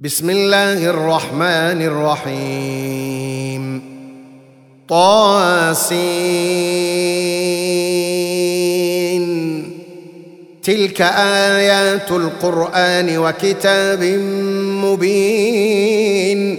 بسم الله الرحمن الرحيم طاسين تلك ايات القران وكتاب مبين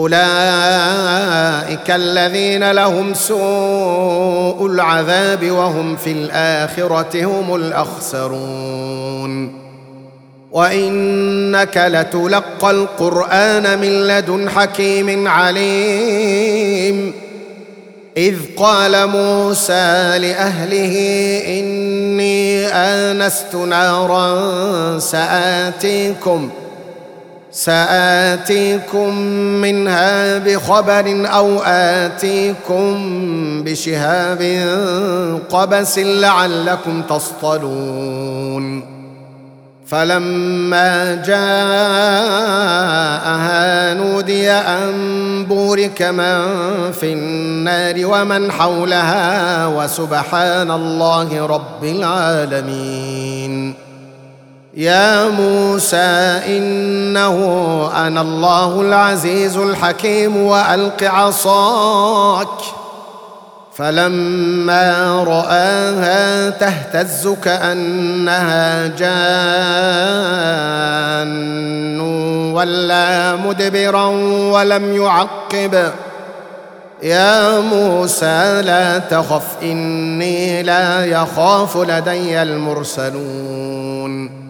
أولئك الذين لهم سوء العذاب وهم في الآخرة هم الأخسرون. وإنك لتلقى القرآن من لدن حكيم عليم. إذ قال موسى لأهله إني آنست نارا سآتيكم سآتيكم منها بخبر أو آتيكم بشهاب قبس لعلكم تصطلون. فلما جاءها نودي أن بورك من في النار ومن حولها وسبحان الله رب العالمين. يا موسى إنه أنا الله العزيز الحكيم وألق عصاك فلما رآها تهتز كأنها جان ولا مدبرا ولم يعقب. يا موسى لا تخف إني لا يخاف لدي المرسلون.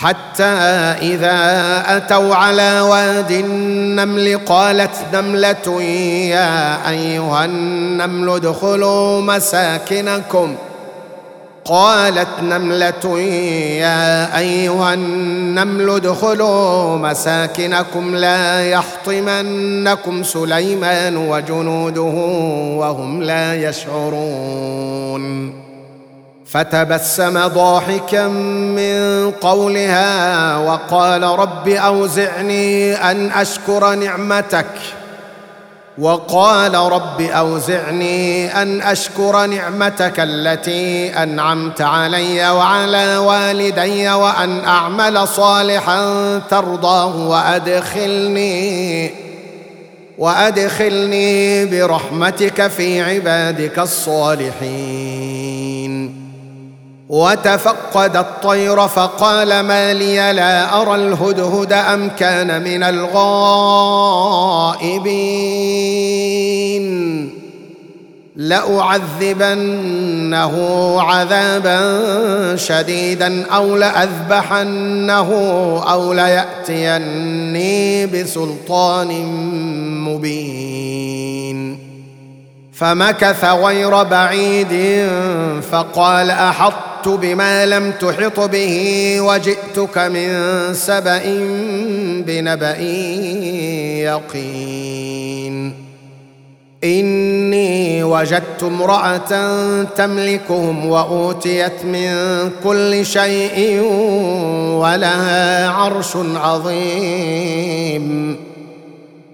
حتى إذا أتوا على واد النمل قالت نملة يا أيها النمل ادخلوا مساكنكم. قالت نملة يا أيها النمل ادخلوا مساكنكم لا يحطمنكم سليمان وجنوده وهم لا يشعرون. فتبسم ضاحكا من قولها وقال رب أوزعني أن أشكر نعمتك. وقال رب أوزعني أن أشكر نعمتك التي أنعمت علي وعلى والدي وأن أعمل صالحا ترضاه وأدخلني وأدخلني برحمتك في عبادك الصالحين. وتفقد الطير فقال ما لي لا أرى الهدهد أم كان من الغائبين. لأعذبنه عذابا شديدا أو لأذبحنه أو ليأتيني بسلطان مبين. فمكث غير بعيد فقال احطت بما لم تحط به وجئتك من سبأ بنبأ يقين. إني وجدت امرأة تملكهم وأوتيت من كل شيء ولها عرش عظيم.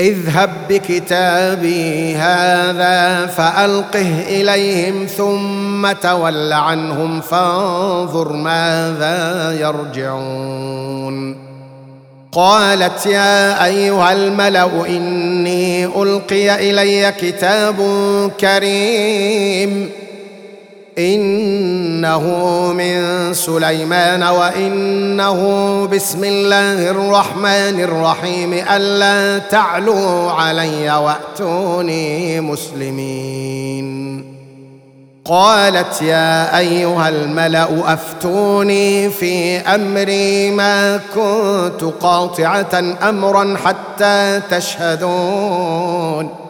اذهب بكتابي هذا فألقه إليهم ثم تول عنهم فانظر ماذا يرجعون. قالت يا أيها الملأ إني ألقي إلي كتاب كريم. إنه من سليمان وإنه بسم الله الرحمن الرحيم ألا تعلوا علي وأتوني مسلمين. قالت يا أيها الملأ أفتوني في أمري ما كنت قاطعة أمرا حتى تشهدون.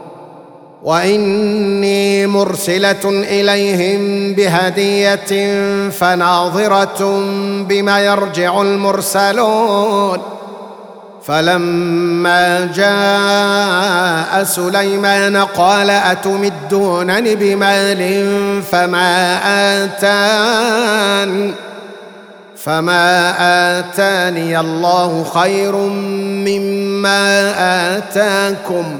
وإني مرسلة إليهم بهدية فناظرة بما يرجع المرسلون. فلما جاء سليمان قال أتمدونني بمال فما آتان؟ فما آتاني الله خير مما آتاكم.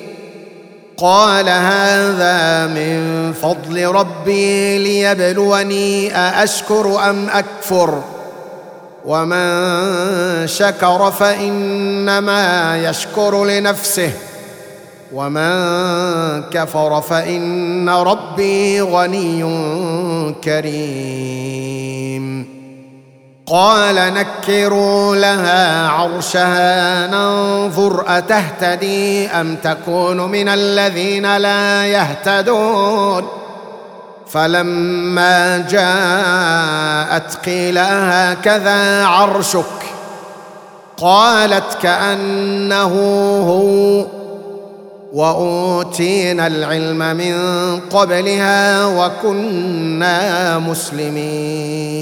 قال هذا من فضل ربي ليبلوني أأشكر أم أكفر ومن شكر فإنما يشكر لنفسه ومن كفر فإن ربي غني كريم قال نكروا لها عرشها ننظر أتهتدي أم تكون من الذين لا يهتدون؟ فلما جاءت قيل هكذا عرشك؟ قالت كأنه هو. وأوتينا العلم من قبلها وكنا مسلمين.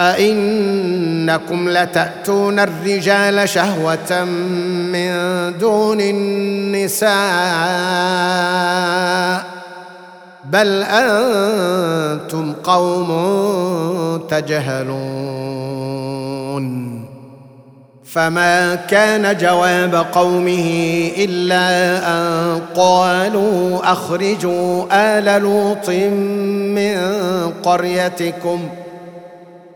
أئنكم لتأتون الرجال شهوة من دون النساء بل أنتم قوم تجهلون فما كان جواب قومه إلا أن قالوا أخرجوا آل لوط من قريتكم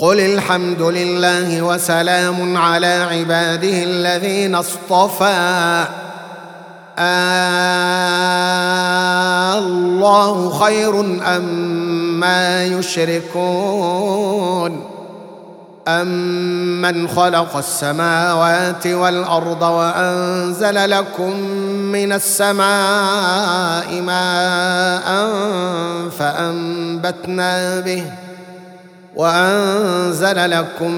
قل الحمد لله وسلام على عباده الذين اصطفى. الله خير أم ما يشركون. أمن خلق السماوات والأرض وأنزل لكم من السماء ماء فأنبتنا به ۖ وأنزل لكم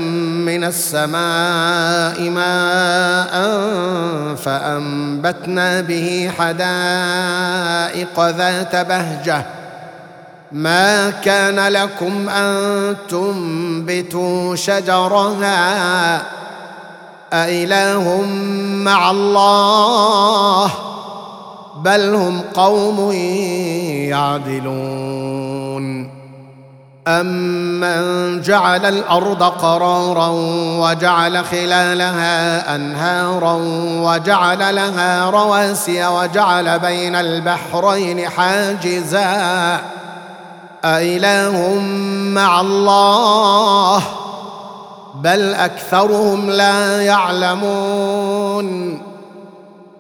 من السماء ماء فأنبتنا به حدائق ذات بهجة. ما كان لكم أن تنبتوا شجرها؟ أإله مع الله؟ بل هم قوم يعدلون. أمن جعل الأرض قرارا وجعل خلالها أنهارا وجعل لها رواسي وجعل بين البحرين حاجزا أإله مع الله بل اكثرهم لا يعلمون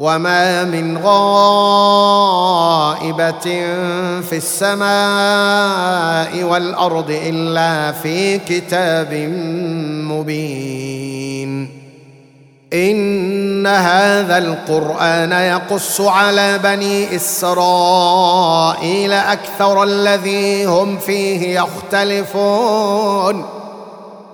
وما من غائبه في السماء والارض الا في كتاب مبين ان هذا القران يقص على بني اسرائيل أكثر الذي هم فيه يختلفون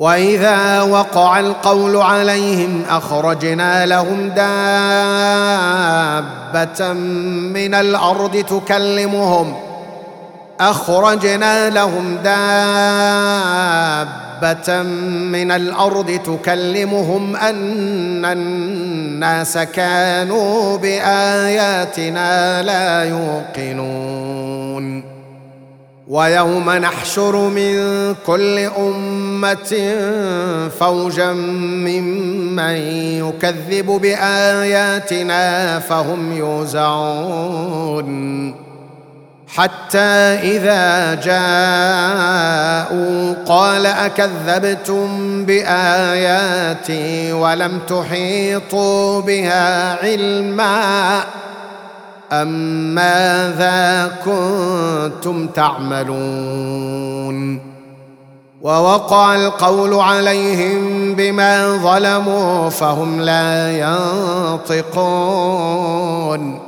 وإذا وقع القول عليهم أخرجنا لهم دابة من الأرض تكلمهم. أخرجنا لهم دابة من الأرض تكلمهم أن الناس كانوا بآياتنا لا يوقنون. ويوم نحشر من كل أمة فوجا ممن يكذب بآياتنا فهم يوزعون. حتى إذا جاءوا قال أكذبتم بآياتي ولم تحيطوا بها علما أم ماذا كنتم تعملون ووقع القول عليهم بما ظلموا فهم لا ينطقون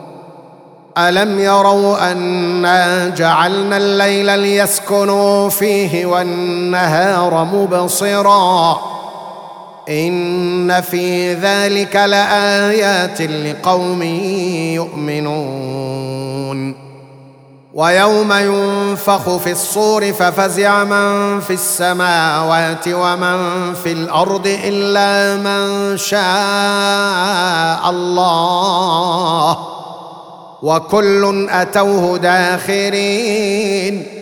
الم يروا انا جعلنا الليل ليسكنوا فيه والنهار مبصرا إن في ذلك لآيات لقوم يؤمنون. ويوم ينفخ في الصور ففزع من في السماوات ومن في الأرض إلا من شاء الله. وكل أتوه داخرين.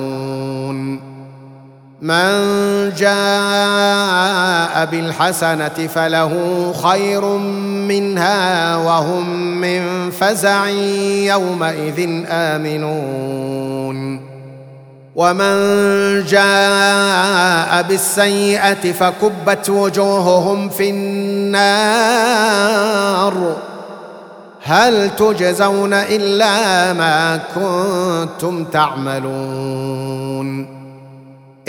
من جاء بالحسنة فله خير منها وهم من فزع يومئذ آمنون. ومن جاء بالسيئة فكبت وجوههم في النار. هل تجزون إلا ما كنتم تعملون؟